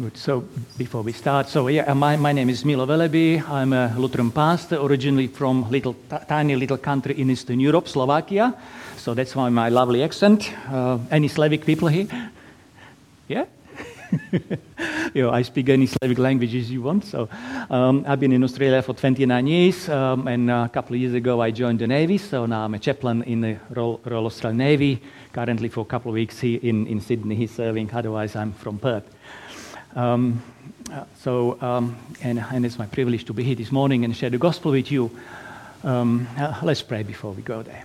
Good. So before we start, so yeah, my, my name is Milo Veleby. I'm a Lutheran pastor, originally from little tiny little country in Eastern Europe, Slovakia. So that's why my lovely accent. Uh, any Slavic people here? Yeah. you know, I speak any Slavic languages you want. So um, I've been in Australia for 29 years, um, and a couple of years ago I joined the Navy. So now I'm a chaplain in the Royal, Royal Australian Navy. Currently for a couple of weeks here in, in Sydney he's serving. Otherwise I'm from Perth. Um, so, um, and, and, it's my privilege to be here this morning and share the gospel with you. Um, uh, let's pray before we go there.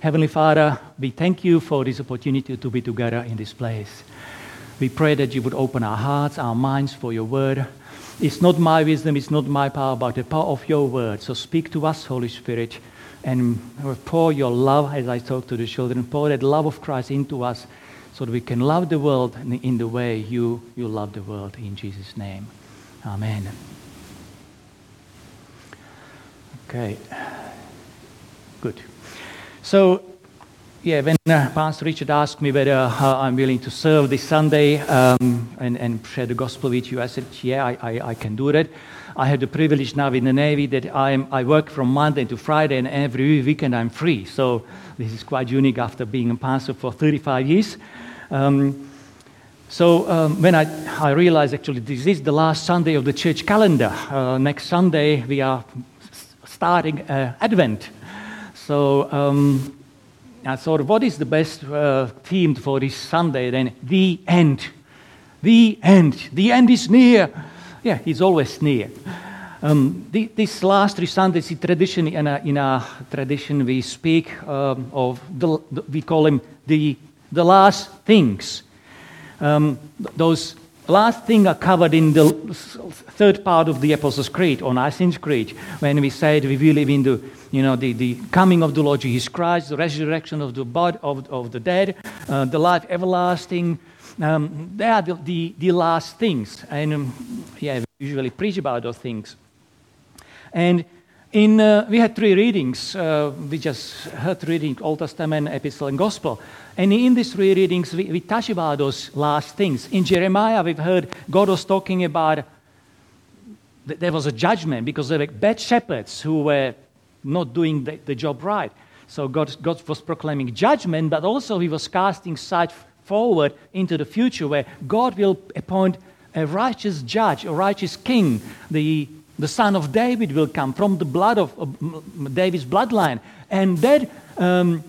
Heavenly Father, we thank you for this opportunity to be together in this place. We pray that you would open our hearts, our minds for your word. It's not my wisdom, it's not my power, but the power of your word. So speak to us, Holy Spirit, and pour your love as I talk to the children. Pour that love of Christ into us so that we can love the world in the way you, you love the world. In Jesus' name. Amen. Okay. Good. So, yeah, when uh, Pastor Richard asked me whether uh, I'm willing to serve this Sunday um, and, and share the gospel with you, I said, yeah, I, I, I, can do that. I have the privilege now in the Navy that I'm, I work from Monday to Friday, and every weekend I'm free. So this is quite unique after being a pastor for 35 years. Um, so um, when I, I realized actually this is the last Sunday of the church calendar. Uh, next Sunday we are starting uh, Advent. So um, I thought, what is the best uh, theme for this Sunday? Then the end. The end. The end is near. Yeah, it's always near. Um, the, this last three Sundays, in tradition, in a, in a tradition, we speak um, of the, we call him the the last things. Um, those last things are covered in the third part of the Apostles' Creed or Nicene Creed when we say we believe in the, you know, the, the coming of the Lord Jesus Christ, the resurrection of the body of, of the dead, uh, the life everlasting. Um, they are the, the, the last things. And um, yeah, we usually preach about those things. And in, uh, we had three readings. Uh, we just heard reading Old Testament, Epistle, and Gospel. And in these three readings, we, we touch about those last things. In Jeremiah, we've heard God was talking about that there was a judgment because there were bad shepherds who were not doing the, the job right. So God, God was proclaiming judgment, but also He was casting sight forward into the future where God will appoint a righteous judge, a righteous king, the the son of David will come from the blood of, David's bloodline. And that um,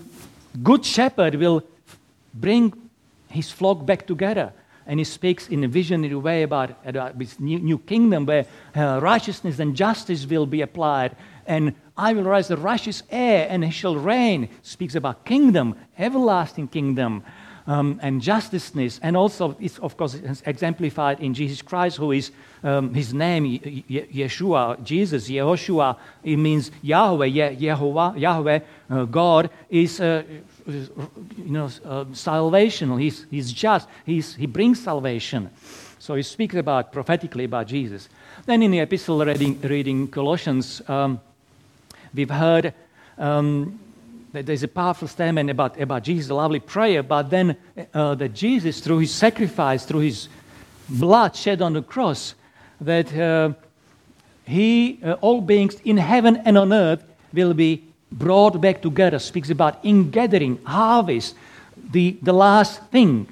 good shepherd will bring his flock back together. And he speaks in a visionary way about, about this new, new kingdom where uh, righteousness and justice will be applied. And I will rise the righteous heir and he shall reign. Speaks about kingdom, everlasting kingdom um, and justiceness. And also, it's of course exemplified in Jesus Christ, who is um, his name, Yeshua, Jesus, Yehoshua. It means Yahweh, Yehovah, Yahweh, uh, God is. Uh, you know, uh, salvation. He's, he's just. He's, he brings salvation. So he speaks about prophetically about Jesus. Then in the epistle reading, reading Colossians, um, we've heard um, there's a powerful statement about, about Jesus, a lovely prayer, but then uh, that Jesus, through his sacrifice, through his blood shed on the cross, that uh, he, uh, all beings in heaven and on earth, will be brought back together. Speaks about ingathering, harvest, the, the last thing.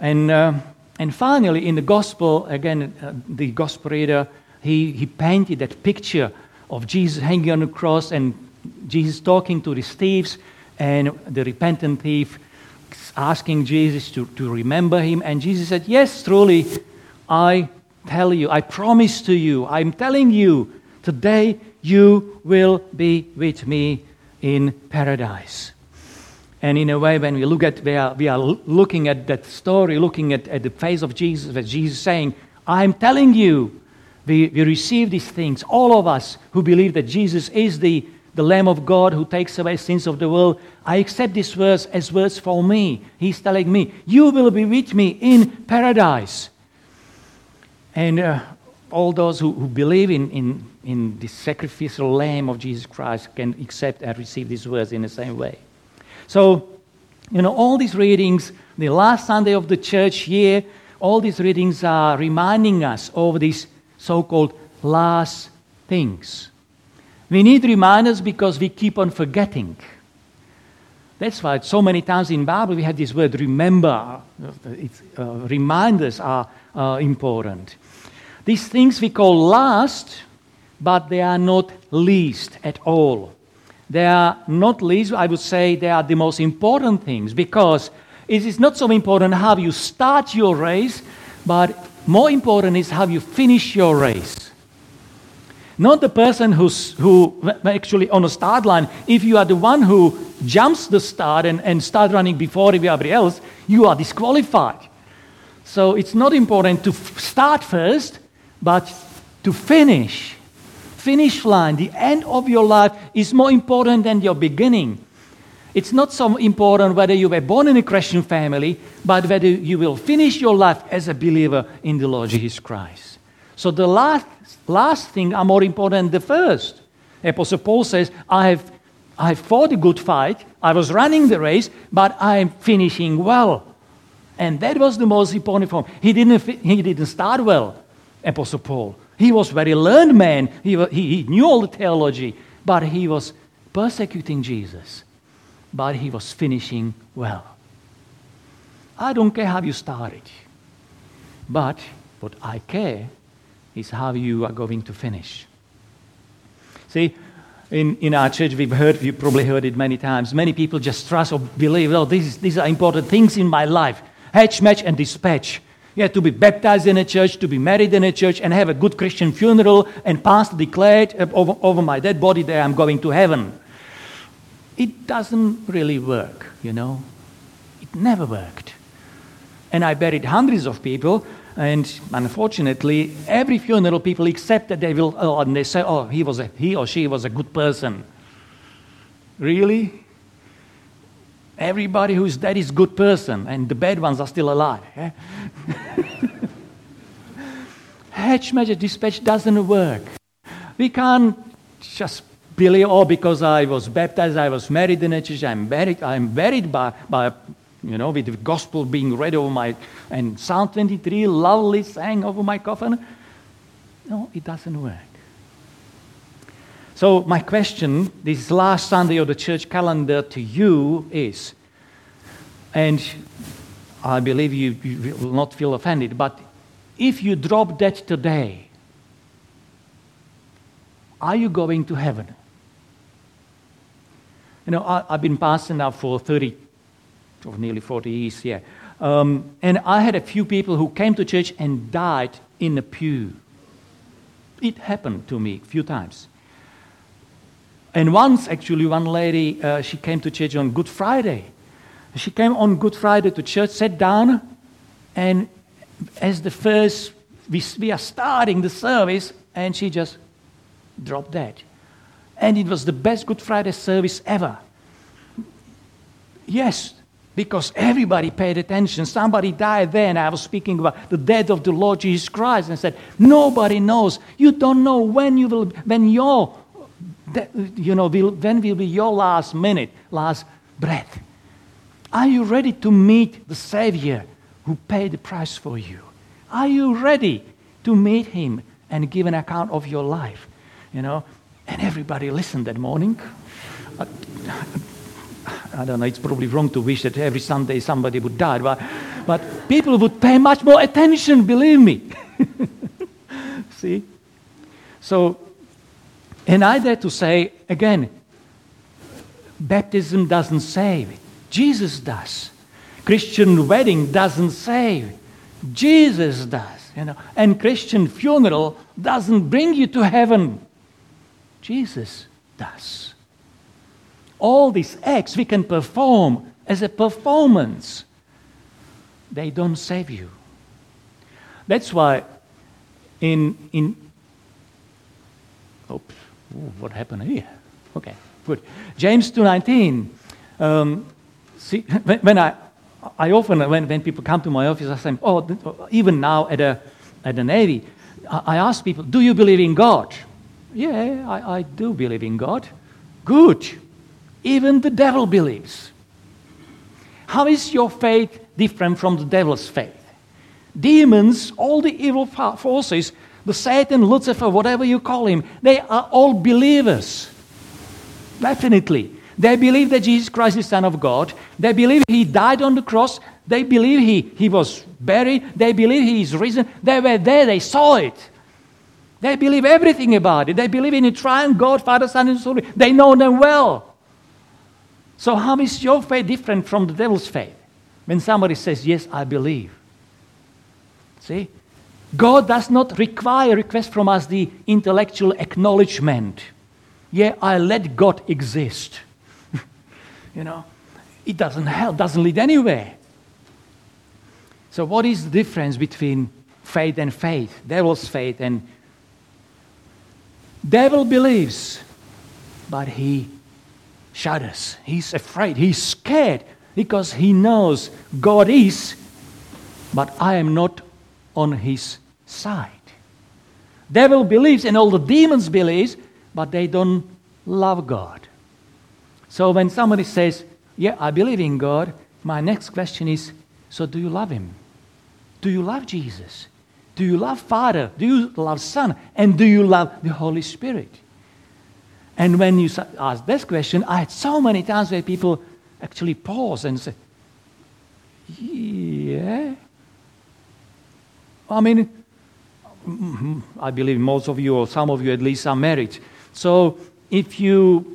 And, uh, and finally, in the gospel, again, uh, the gospel reader, he, he painted that picture of Jesus hanging on the cross and Jesus talking to the thieves, and the repentant thief asking Jesus to, to remember him. And Jesus said, Yes, truly, I tell you, I promise to you, I'm telling you, today you will be with me in paradise. And in a way, when we look at, we are, we are looking at that story, looking at, at the face of Jesus, where Jesus saying, I'm telling you, we, we receive these things, all of us who believe that Jesus is the the Lamb of God who takes away sins of the world. I accept this verse as words for me. He's telling me, You will be with me in paradise. And uh, all those who, who believe in, in, in the sacrificial Lamb of Jesus Christ can accept and receive these words in the same way. So, you know, all these readings, the last Sunday of the church year, all these readings are reminding us of these so called last things. We need reminders because we keep on forgetting. That's why so many times in Bible we have this word remember. Uh, reminders are uh, important. These things we call last, but they are not least at all. They are not least, I would say they are the most important things because it is not so important how you start your race, but more important is how you finish your race. Not the person who's who actually on the start line. If you are the one who jumps the start and, and start running before everybody else, you are disqualified. So it's not important to f- start first, but to finish. Finish line, the end of your life is more important than your beginning. It's not so important whether you were born in a Christian family, but whether you will finish your life as a believer in the Lord Jesus Christ. So the last, last thing are more important than the first. Apostle Paul says, I have, I have fought a good fight, I was running the race, but I am finishing well. And that was the most important for him. He didn't, he didn't start well, Apostle Paul. He was a very learned man. He, he, he knew all the theology, but he was persecuting Jesus. But he was finishing well. I don't care how you started, but what I care is how you are going to finish. See, in, in our church, we've heard, you probably heard it many times. Many people just trust or believe, oh, these, these are important things in my life. Hatch, match, and dispatch. Yeah, to be baptized in a church, to be married in a church, and have a good Christian funeral, and pastor declared uh, over, over my dead body that I'm going to heaven. It doesn't really work, you know. It never worked. And I buried hundreds of people, and unfortunately, every funeral people accept that they will, oh, and they say, oh, he, was a, he or she was a good person. Really? Everybody who's dead is good person, and the bad ones are still alive. Yeah? Hatch magic dispatch doesn't work. We can't just believe, oh, because I was baptized, I was married in a church, I'm buried, I'm buried by, by you know, with the gospel being read over my, and Psalm 23 lovely sang over my coffin. No, it doesn't work. So, my question this last Sunday of the church calendar to you is, and I believe you, you will not feel offended, but if you drop dead today, are you going to heaven? You know, I, have been pastor now for 30 or nearly 40 years, yeah. Um, and I had a few people who came to church and died in a pew. It happened to me a few times. And once, actually, one lady, uh, she came to church on Good Friday. She came on Good Friday to church, sat down, and as the first, we, we are starting the service, and she just dropped dead. And it was the best Good Friday service ever. Yes, because everybody paid attention. Somebody died then. I was speaking about the death of the Lord Jesus Christ and said, Nobody knows. You don't know when you will, when your that, you know, will, when will be your last minute, last breath? Are you ready to meet the Savior who paid the price for you? Are you ready to meet Him and give an account of your life? You know, and everybody listened that morning. I, I don't know, it's probably wrong to wish that every Sunday somebody would die, but, but people would pay much more attention, believe me. See? So and I dare to say, again, baptism doesn't save, Jesus does. Christian wedding doesn't save, Jesus does. You know, and Christian funeral doesn't bring you to heaven. Jesus does. All these acts we can perform as a performance, they don't save you. That's why in, in oops, what happened here? Okay, good. James 2.19. Um, see, when, when, I, I often, when, when people come to my office, I say, oh, even now at, a, at the Navy, I, I ask people, do you believe in God? Yeah, I, I do believe in God. Good. Even the devil believes. How is your faith different from the devil's faith? demons, all the evil forces, the Satan, Lucifer, whatever you call him, they are all believers. Definitely. They believe that Jesus Christ is Son of God. They believe He died on the cross. They believe He, he was buried. They believe He is risen. They were there. They saw it. They believe everything about it. They believe in a triune God, Father, Son, and Spirit. They know them well. So, how is your faith different from the devil's faith? When somebody says, Yes, I believe. See? God does not require, request from us the intellectual acknowledgement. Yeah, I let God exist. you know, it doesn't help, doesn't lead anywhere. So, what is the difference between faith and faith? Devil's faith and devil believes, but he shudders. He's afraid. He's scared because he knows God is, but I am not on his side. Devil believes and all the demons believes, but they don't love God. So when somebody says, Yeah, I believe in God, my next question is, So do you love Him? Do you love Jesus? Do you love Father? Do you love Son? And do you love the Holy Spirit? And when you ask this question, I had so many times where people actually pause and say, Yeah. I mean, I believe most of you, or some of you at least, are married. So if you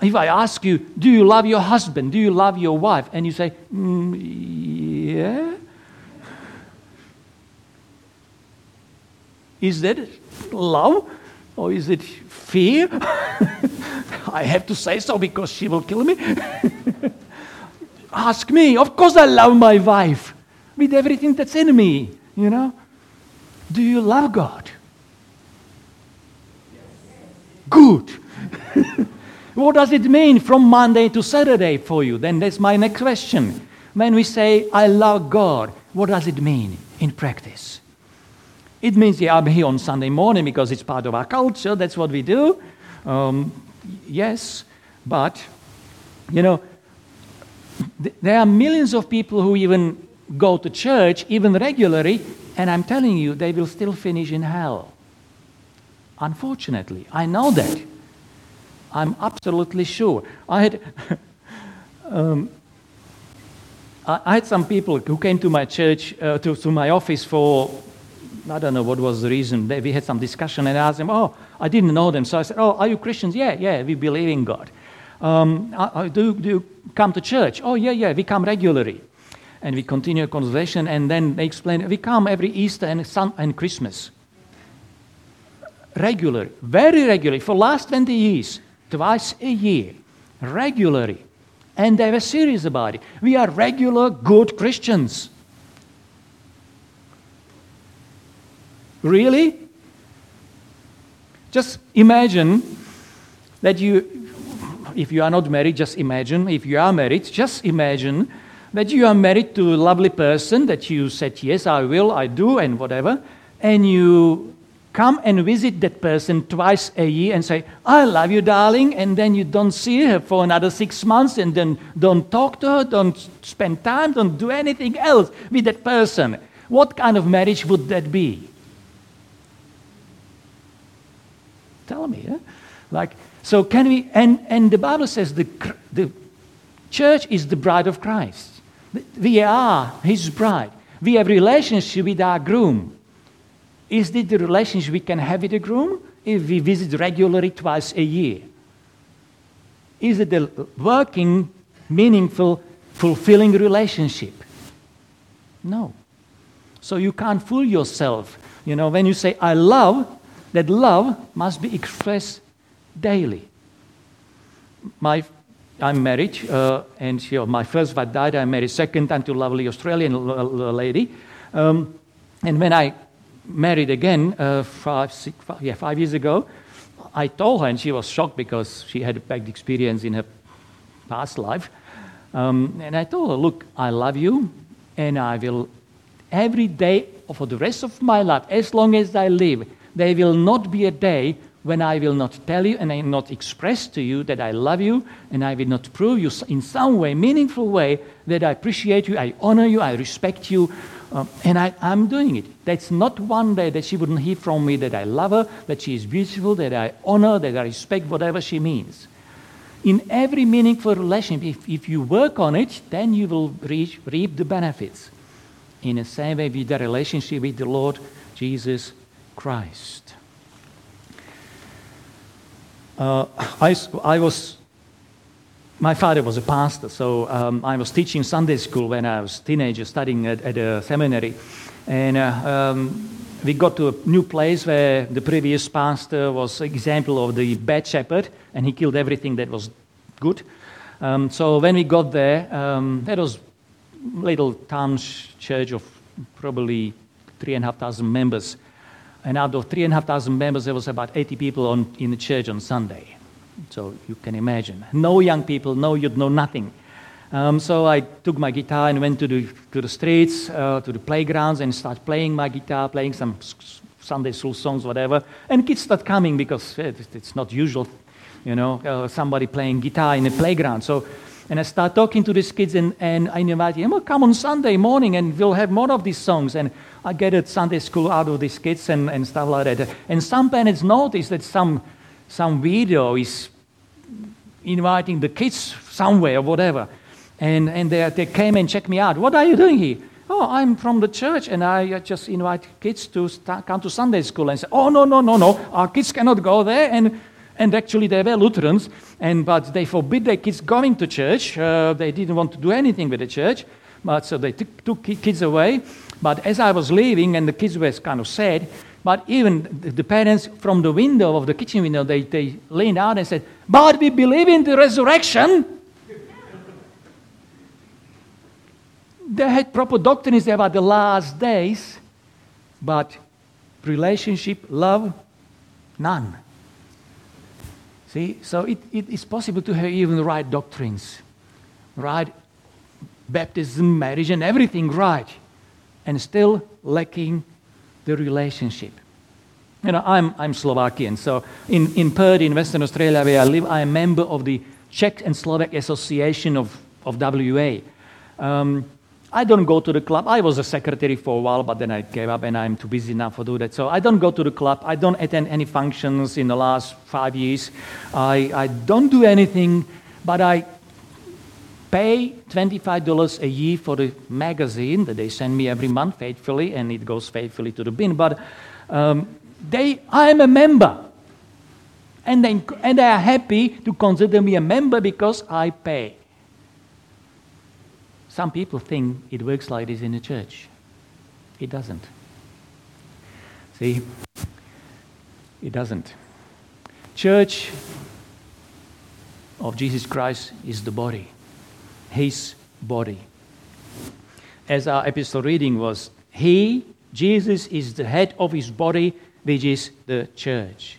if I ask you, do you love your husband? Do you love your wife? And you say, mm, yeah. Is that love or is it fear? I have to say so because she will kill me. ask me. Of course, I love my wife with everything that's in me, you know. Do you love God? Good. what does it mean from Monday to Saturday for you? Then that's my next question. When we say, I love God, what does it mean in practice? It means, yeah, I'm here on Sunday morning because it's part of our culture, that's what we do. Um, yes, but, you know, th- there are millions of people who even go to church, even regularly, and I'm telling you, they will still finish in hell. Unfortunately, I know that. I'm absolutely sure. I had, um, I had some people who came to my church, uh, to, to my office for, I don't know what was the reason. They, we had some discussion and I asked them, oh, I didn't know them. So I said, oh, are you Christians? Yeah, yeah, we believe in God. Um, do, do you come to church? Oh, yeah, yeah, we come regularly. And we continue a conversation and then they explain, we come every Easter and, sun, and Christmas Regular, very regularly, for last 20 years, twice a year, regularly. And they were serious about it. We are regular, good Christians. Really? Just imagine that you, if you are not married, just imagine. If you are married, just imagine that you are married to a lovely person that you said, Yes, I will, I do, and whatever. And you come and visit that person twice a year and say, I love you, darling, and then you don't see her for another six months and then don't talk to her, don't spend time, don't do anything else with that person. What kind of marriage would that be? Tell me, eh? Like, so can we, and, and the Bible says the, the church is the bride of Christ. We are his bride. We have relationship with our groom. Is it the relationship we can have with the groom if we visit regularly twice a year? Is it a working, meaningful, fulfilling relationship? No. So you can't fool yourself. You know, when you say, I love, that love must be expressed daily. My, I'm married, uh, and she, my first wife died. I married second time to lovely Australian lady. Um, and when I married again uh, five, six, five, yeah, five years ago. I told her, and she was shocked because she had a bad experience in her past life. Um, and I told her, Look, I love you, and I will, every day for the rest of my life, as long as I live, there will not be a day when I will not tell you and I not express to you that I love you, and I will not prove you in some way, meaningful way, that I appreciate you, I honor you, I respect you, Um, and I, I'm doing it. That's not one day that she wouldn't hear from me that I love her, that she is beautiful, that I honor, that I respect whatever she means. In every meaningful relationship, if, if you work on it, then you will reach, reap the benefits. In the same way with the relationship with the Lord Jesus Christ. Uh, I, I was my father was a pastor, so um, I was teaching Sunday school when I was a teenager, studying at, at a seminary. And uh, um, we got to a new place where the previous pastor was example of the bad shepherd, and he killed everything that was good. Um, so when we got there, um, there was little town church of probably three and a half thousand members. And out of three and a half thousand members, there was about 80 people on, in the church on Sunday. So you can imagine. No young people, no youth, no nothing. Um, so I took my guitar and went to the, to the streets, uh, to the playgrounds, and started playing my guitar, playing some Sunday school songs, whatever. And kids start coming because it's not usual, you know, uh, somebody playing guitar in the playground. So, and I start talking to these kids, and, and I invite them, well, come on Sunday morning, and we'll have more of these songs. And I get a Sunday school out of these kids and, and stuff like that. And some parents notice that some some video is inviting the kids somewhere or whatever. And, and they, they came and checked me out. What are you doing here? Oh, I'm from the church and I just invite kids to start, come to Sunday school and say, oh, no, no, no, no, our kids cannot go there. And, and actually, they were Lutherans, and, but they forbid their kids going to church. Uh, they didn't want to do anything with the church, but so they took, took kids away. But as I was leaving, and the kids were kind of sad, but even the parents from the window of the kitchen window, they, they leaned out and said, But we believe in the resurrection. they had proper doctrines about the last days, but relationship, love, none. See, so it, it is possible to have even the right doctrines, right baptism, marriage, and everything right, and still lacking the relationship. You know, I'm, I'm Slovakian, so in, in Perth, in Western Australia, where I live, I'm a member of the Czech and Slovak Association of, of WA. Um, I don't go to the club. I was a secretary for a while, but then I gave up and I'm too busy now for do that. So I don't go to the club. I don't attend any functions in the last five years. I, I don't do anything, but I pay $25 a year for the magazine that they send me every month faithfully, and it goes faithfully to the bin. But um, they, I am a member. And they, and they are happy to consider me a member because I pay. Some people think it works like this in the church. It doesn't. See, it doesn't. Church of Jesus Christ is the body his body. As our epistle reading was, He, Jesus, is the head of his body, which is the church.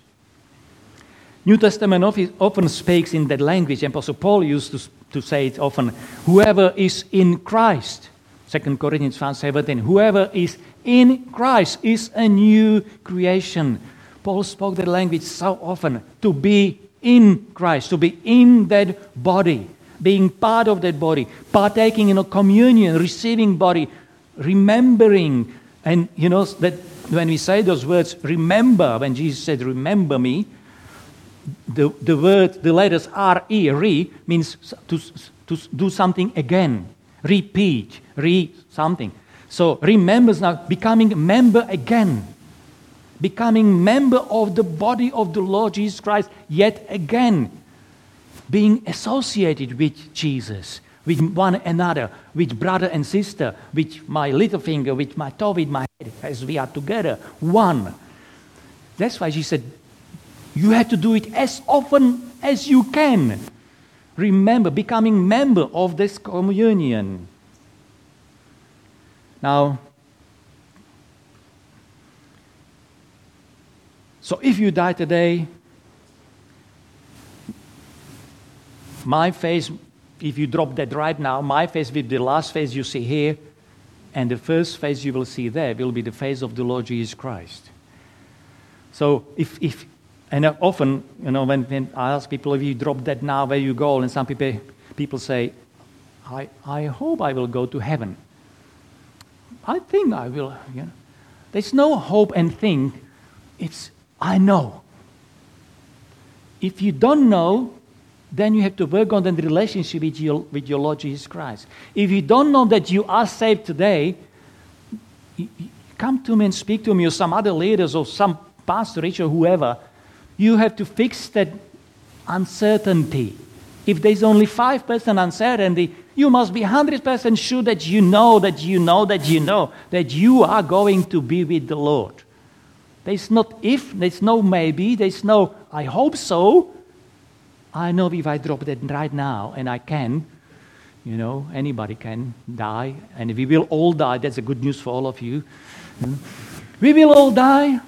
New Testament often speaks in that language, and Apostle Paul used to, to say it often whoever is in Christ. 2 Corinthians 5 17. Whoever is in Christ is a new creation. Paul spoke that language so often to be in Christ, to be in that body being part of that body, partaking in a communion, receiving body, remembering. And you know that when we say those words, remember, when Jesus said, Remember me, the, the word, the letters R E, re, means to, to do something again, repeat, re something. So remembers now becoming member again, becoming member of the body of the Lord Jesus Christ yet again being associated with Jesus, with one another, with brother and sister, with my little finger, with my toe, with my head, as we are together, one. That's why she said, You have to do it as often as you can. Remember, becoming member of this communion. Now, so if you die today, My face, if you drop that right now, my face with the last face you see here, and the first face you will see there will be the face of the Lord Jesus Christ. So if, if and uh, often, you know, when, when I ask people, if you drop that now, where you go? And some people, people say, I, I hope I will go to heaven. I think I will. You know. There's no hope and think. It's, I know. If you don't know, then you have to work on the relationship with your, with your Lord Jesus Christ. If you don't know that you are saved today, come to me and speak to me or some other leaders or some pastor or whoever. You have to fix that uncertainty. If there's only 5% uncertainty, you must be 100% sure that you know, that you know, that you know, that you are going to be with the Lord. There's not if, there's no maybe, there's no I hope so. I know if I drop that right now, and I can, you know, anybody can die, and we will all die. That's a good news for all of you. Hmm? We will all die,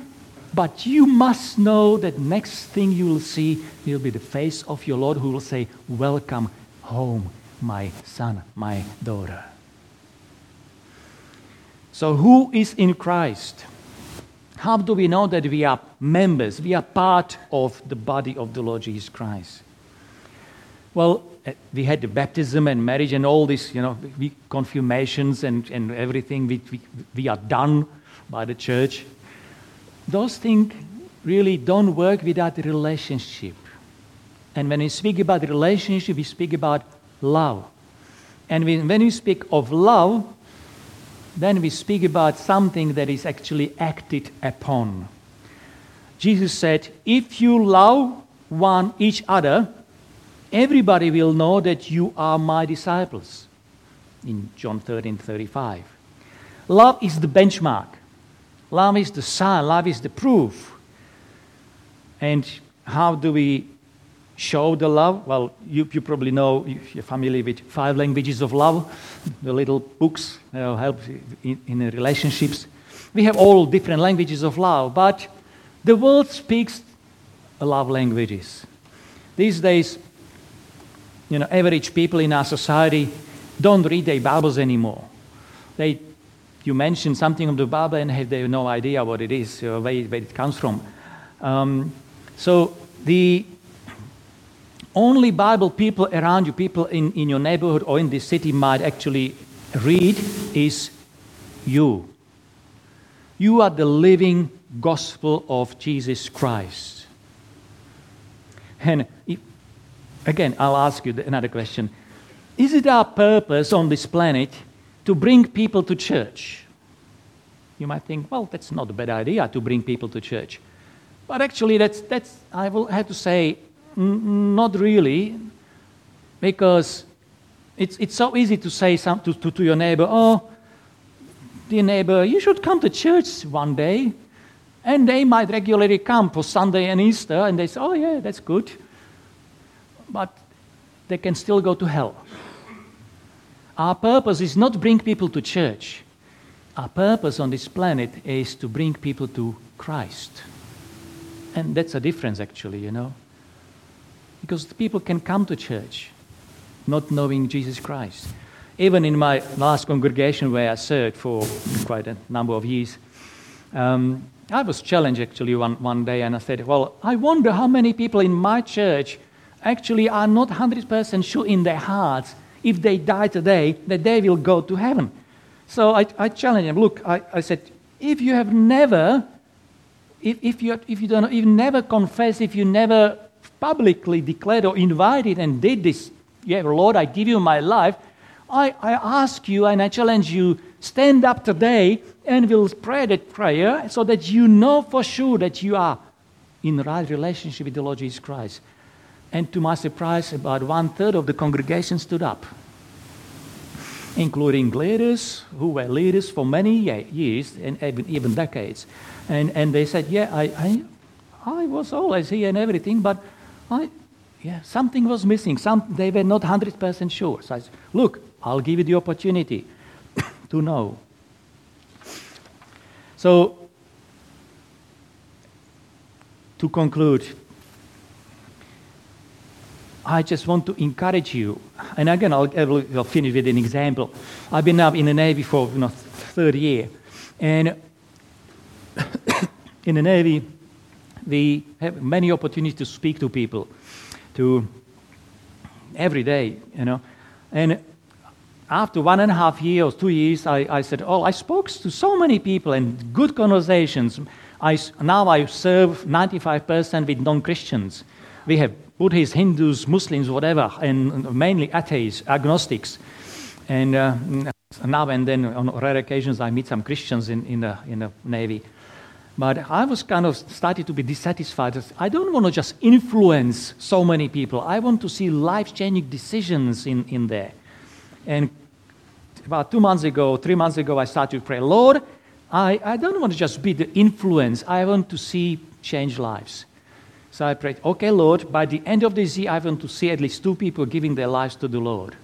but you must know that next thing you will see will be the face of your Lord who will say, Welcome home, my son, my daughter. So, who is in Christ? How do we know that we are members? We are part of the body of the Lord Jesus Christ. Well, eh, we had the baptism and marriage and all this, you know, confirmations and, and everything. We, we, we are done by the church. Those things really don't work without relationship. And when we speak about relationship, we speak about love. And when we speak of love, then we speak about something that is actually acted upon. Jesus said, If you love one each other, everybody will know that you are my disciples. In John 13 35. Love is the benchmark. Love is the sign, love is the proof. And how do we show the love? Well, you, you probably know, you're familiar with five languages of love, the little books that help in, in relationships. We have all different languages of love, but the world speaks love languages. These days, you know, average people in our society don't read their Bibles anymore. They you mention something of the Bible and have, they have no idea what it is, or where, where it comes from. Um, so the only Bible people around you, people in, in your neighborhood or in this city might actually read is you. You are the living gospel of Jesus Christ. And if, again, I'll ask you another question. Is it our purpose on this planet to bring people to church. You might think, well, that's not a bad idea to bring people to church. But actually, that's, that's I will have to say, n- not really, because it's, it's so easy to say some, to, to, to your neighbor, oh, dear neighbor, you should come to church one day. And they might regularly come for Sunday and Easter, and they say, oh, yeah, that's good. But they can still go to hell. Our purpose is not to bring people to church. Our purpose on this planet is to bring people to Christ. And that's a difference, actually, you know. Because people can come to church not knowing Jesus Christ. Even in my last congregation where I served for quite a number of years, um, I was challenged actually one, one day and I said, Well, I wonder how many people in my church actually are not 100% sure in their hearts if they die today, that they will go to heaven. So I, I challenge them. Look, I, I said, if you have never, if, if, you, if you don't, if never confess, if you never publicly declared or invited and did this, yeah, Lord, I give you my life, I, I ask you and I challenge you, stand up today and we'll pray that prayer so that you know for sure that you are in right relationship with the Lord Jesus Christ. And to my surprise, about one third of the congregation stood up, including leaders who were leaders for many years and even, even decades. And, and they said, Yeah, I, I, I was always here and everything, but I, yeah, something was missing. Some, they were not 100% sure. So I said, Look, I'll give you the opportunity to know. So, to conclude, I just want to encourage you. And again, I'll, I'll finish with an example. I've been now in the Navy for you know, third year. And in the Navy, we have many opportunities to speak to people, to every day, you know. And after one and a half years, two years, I, I said, Oh, I spoke to so many people and good conversations. I, now I serve 95% with non Christians. We have Buddhists, Hindus, Muslims, whatever, and mainly atheists, agnostics. And uh, now and then, on rare occasions, I meet some Christians in, in, the, in the Navy. But I was kind of started to be dissatisfied. I don't want to just influence so many people. I want to see life changing decisions in, in there. And about two months ago, three months ago, I started to pray, Lord, I, I don't want to just be the influence. I want to see change lives. So I prayed, okay, Lord, by the end of this year, I want to see at least two people giving their lives to the Lord.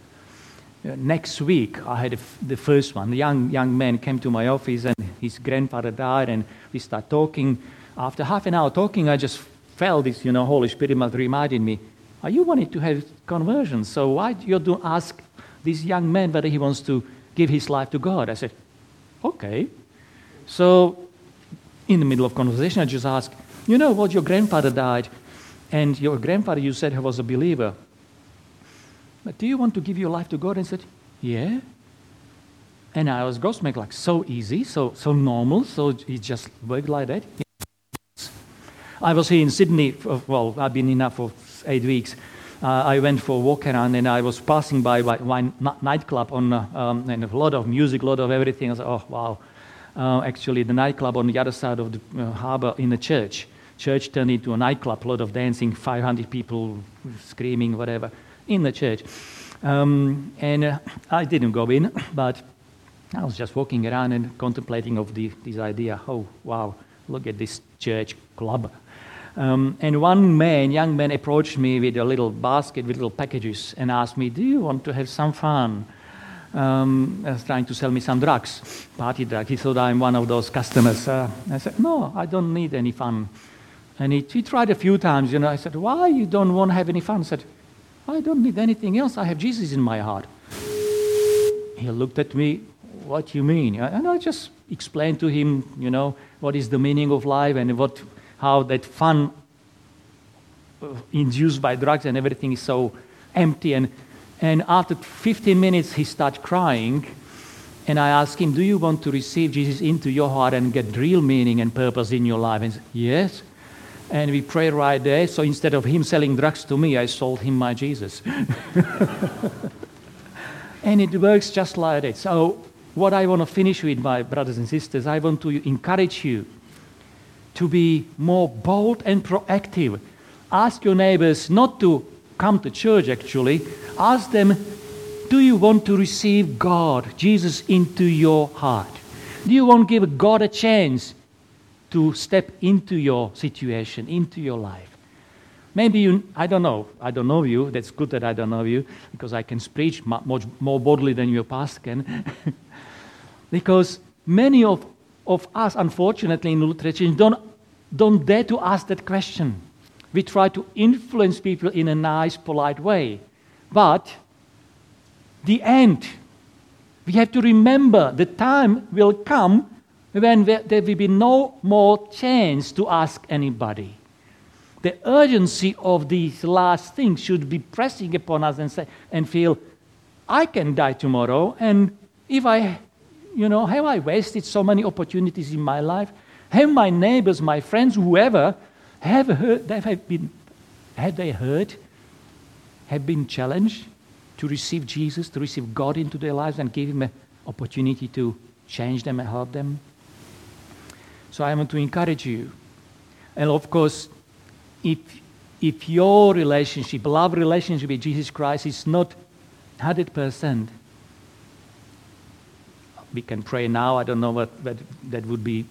Uh, next week, I had the first one. The young, young man came to my office and his grandfather died, and we started talking. After half an hour talking, I just felt this, you know, Holy Spirit reminded me, are you wanting to have conversion? So why do you do ask this young man whether he wants to give his life to God? I said, okay. So in the middle of conversation, I just asked, you know what, your grandfather died, and your grandfather, you said he was a believer. But do you want to give your life to God? And said, yeah. And I was gobsmacked, like so easy, so so normal, so it just worked like that. I was here in Sydney. For, well, I've been here for eight weeks. Uh, I went for a walk around, and I was passing by one nightclub on, uh, um, and a lot of music, a lot of everything. I was, oh wow! Uh, actually, the nightclub on the other side of the uh, harbour in the church. Church turned into a nightclub, a lot of dancing, 500 people screaming, whatever, in the church. Um, and uh, I didn't go in, but I was just walking around and contemplating of the, this idea. Oh, wow, look at this church club. Um, and one man, young man, approached me with a little basket with little packages and asked me, "Do you want to have some fun?" Um, was trying to sell me some drugs, party drugs. He thought I'm one of those customers. Uh, I said, "No, I don't need any fun." And he, he tried a few times. You know, I said, "Why you don't want to have any fun?" He said, "I don't need anything else. I have Jesus in my heart." He looked at me what you mean? And I just explained to him, you know, what is the meaning of life and what, how that fun uh, induced by drugs and everything is so empty. And, and after 15 minutes, he started crying. And I asked him, Do you want to receive Jesus into your heart and get real meaning and purpose in your life? And he said, Yes. And we prayed right there. So instead of him selling drugs to me, I sold him my Jesus. and it works just like that. So what I want to finish with, my brothers and sisters, I want to encourage you to be more bold and proactive. Ask your neighbors not to come to church, actually. Ask them, do you want to receive God, Jesus, into your heart? Do you want to give God a chance to step into your situation, into your life? Maybe you, I don't know, I don't know you. That's good that I don't know you because I can preach much more boldly than your pastor can. Because many of, of us, unfortunately, in Lutheran don't, don't dare to ask that question. We try to influence people in a nice, polite way. But the end, we have to remember the time will come when there will be no more chance to ask anybody. The urgency of these last things should be pressing upon us and, say, and feel, I can die tomorrow, and if I you know, have I wasted so many opportunities in my life? Have my neighbors, my friends, whoever, have heard, they have been, have they heard, have been challenged to receive Jesus, to receive God into their lives and give Him an opportunity to change them and help them? So I want to encourage you. And of course, if, if your relationship, love relationship with Jesus Christ is not 100%, we can pray now. I don't know what, what that would be,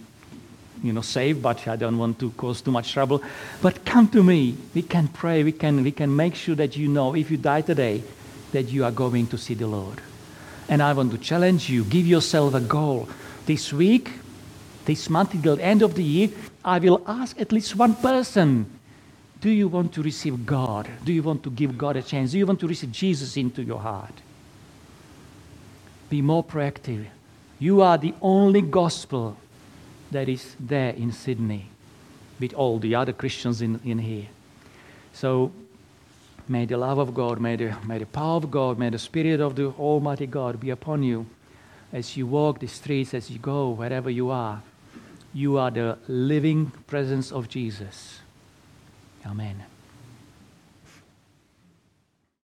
you know, safe, but I don't want to cause too much trouble. But come to me. We can pray. We can, we can make sure that you know if you die today, that you are going to see the Lord. And I want to challenge you. Give yourself a goal. This week, this month, until the end of the year, I will ask at least one person do you want to receive God? Do you want to give God a chance? Do you want to receive Jesus into your heart? Be more proactive. You are the only gospel that is there in Sydney with all the other Christians in, in here. So May the love of God, may the, may the power of God, may the Spirit of the Almighty God be upon you as you walk the streets, as you go, wherever you are. You are the living presence of Jesus. Amen.